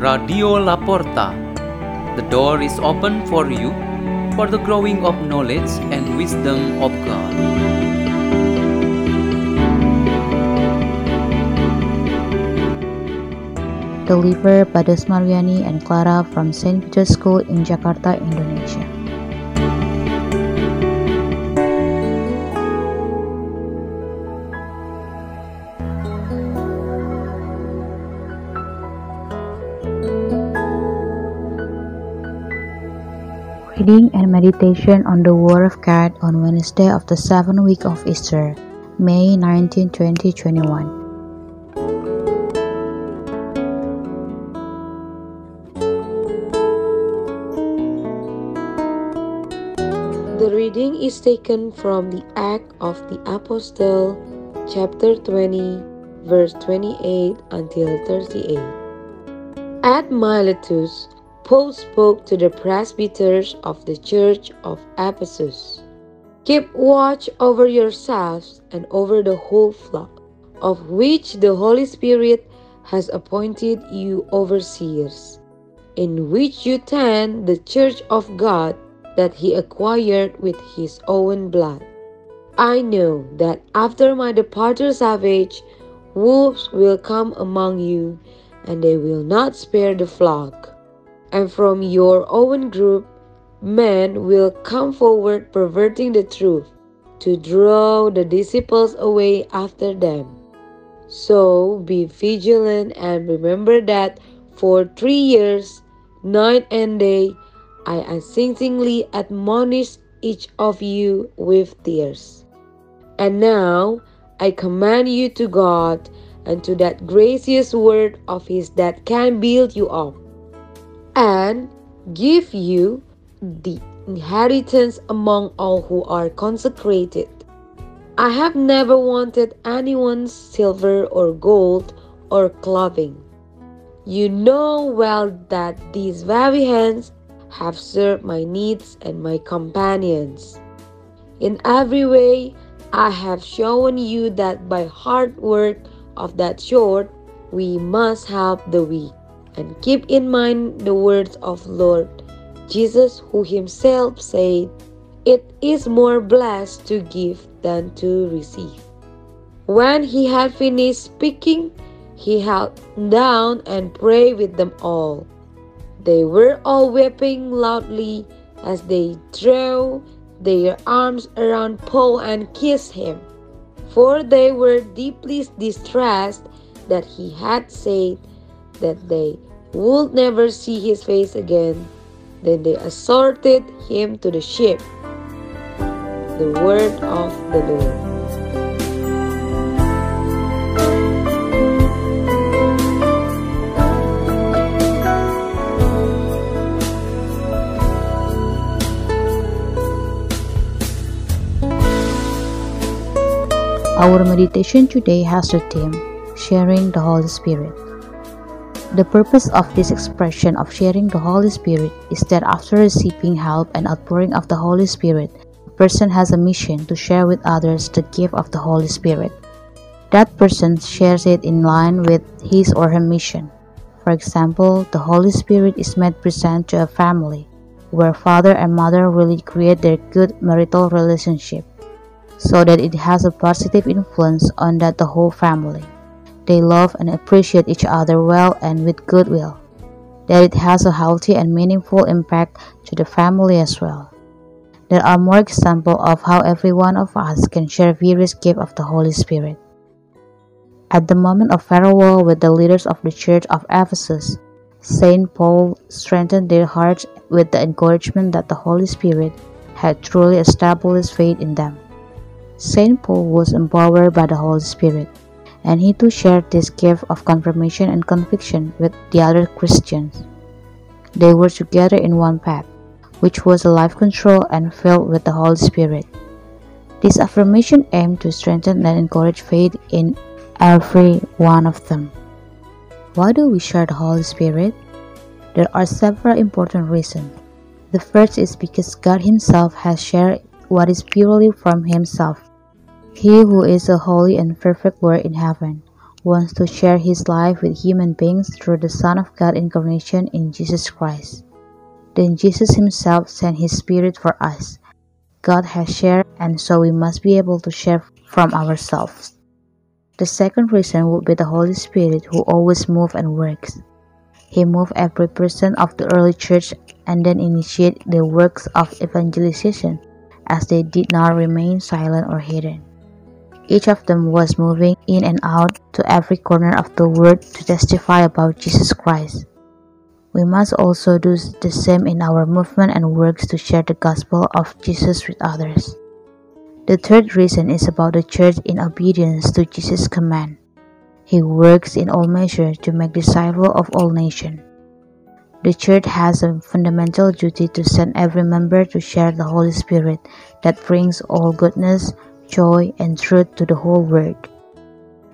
Radio Laporta. The door is open for you for the growing of knowledge and wisdom of God. Delivered by Dosmariani and Clara from St. Peter's School in Jakarta, Indonesia. Reading and meditation on the Word of God on Wednesday of the seventh week of Easter, May 19, 2021. The reading is taken from the Act of the Apostle, chapter 20, verse 28 until 38. At Miletus, Paul spoke to the presbyters of the church of Ephesus Keep watch over yourselves and over the whole flock, of which the Holy Spirit has appointed you overseers, in which you tend the church of God that he acquired with his own blood. I know that after my departure savage, wolves will come among you, and they will not spare the flock. And from your own group, men will come forward perverting the truth to draw the disciples away after them. So be vigilant and remember that for three years, night and day, I unceasingly admonish each of you with tears. And now I command you to God and to that gracious word of His that can build you up and give you the inheritance among all who are consecrated. I have never wanted anyone's silver or gold or clothing. You know well that these very hands have served my needs and my companions. In every way, I have shown you that by hard work of that sort, we must help the weak and keep in mind the words of Lord Jesus, who himself said, It is more blessed to give than to receive. When he had finished speaking, he held down and prayed with them all. They were all weeping loudly as they threw their arms around Paul and kissed him, for they were deeply distressed that he had said that they would never see his face again. Then they escorted him to the ship. The word of the Lord. Our meditation today has the theme Sharing the Holy Spirit. The purpose of this expression of sharing the Holy Spirit is that after receiving help and outpouring of the Holy Spirit, a person has a mission to share with others the gift of the Holy Spirit. That person shares it in line with his or her mission. For example, the Holy Spirit is made present to a family where father and mother really create their good marital relationship so that it has a positive influence on that the whole family. They love and appreciate each other well and with goodwill. That it has a healthy and meaningful impact to the family as well. There are more examples of how every one of us can share various gifts of the Holy Spirit. At the moment of farewell with the leaders of the Church of Ephesus, Saint Paul strengthened their hearts with the encouragement that the Holy Spirit had truly established faith in them. Saint Paul was empowered by the Holy Spirit, and he too shared this gift of confirmation and conviction with the other Christians. They were together in one path, which was life control and filled with the Holy Spirit. This affirmation aimed to strengthen and encourage faith in every one of them. Why do we share the Holy Spirit? There are several important reasons. The first is because God Himself has shared what is purely from Himself he who is a holy and perfect Lord in heaven wants to share his life with human beings through the Son of God incarnation in Jesus Christ. Then Jesus himself sent his Spirit for us. God has shared, and so we must be able to share from ourselves. The second reason would be the Holy Spirit who always moves and works. He moved every person of the early church and then initiated the works of evangelization as they did not remain silent or hidden. Each of them was moving in and out to every corner of the world to testify about Jesus Christ. We must also do the same in our movement and works to share the gospel of Jesus with others. The third reason is about the church in obedience to Jesus' command. He works in all measure to make disciples of all nations. The church has a fundamental duty to send every member to share the Holy Spirit that brings all goodness, joy, and truth to the whole world.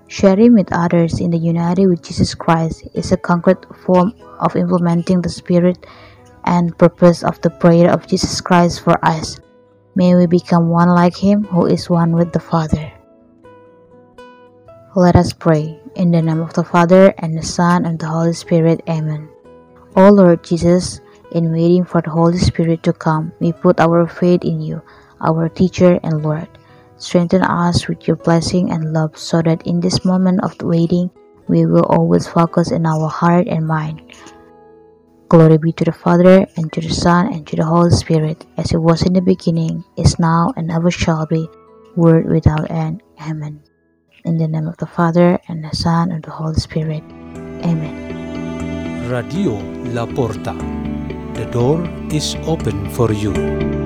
Sharing with others in the unity with Jesus Christ is a concrete form of implementing the spirit and purpose of the prayer of Jesus Christ for us. May we become one like Him who is one with the Father. Let us pray. In the name of the Father, and the Son, and the Holy Spirit. Amen. O Lord Jesus, in waiting for the Holy Spirit to come, we put our faith in you, our teacher and Lord. Strengthen us with your blessing and love so that in this moment of waiting, we will always focus in our heart and mind. Glory be to the Father, and to the Son, and to the Holy Spirit, as it was in the beginning, is now, and ever shall be, world without end. Amen. In the name of the Father, and the Son, and the Holy Spirit. Amen. Radio La Porta. The door is open for you.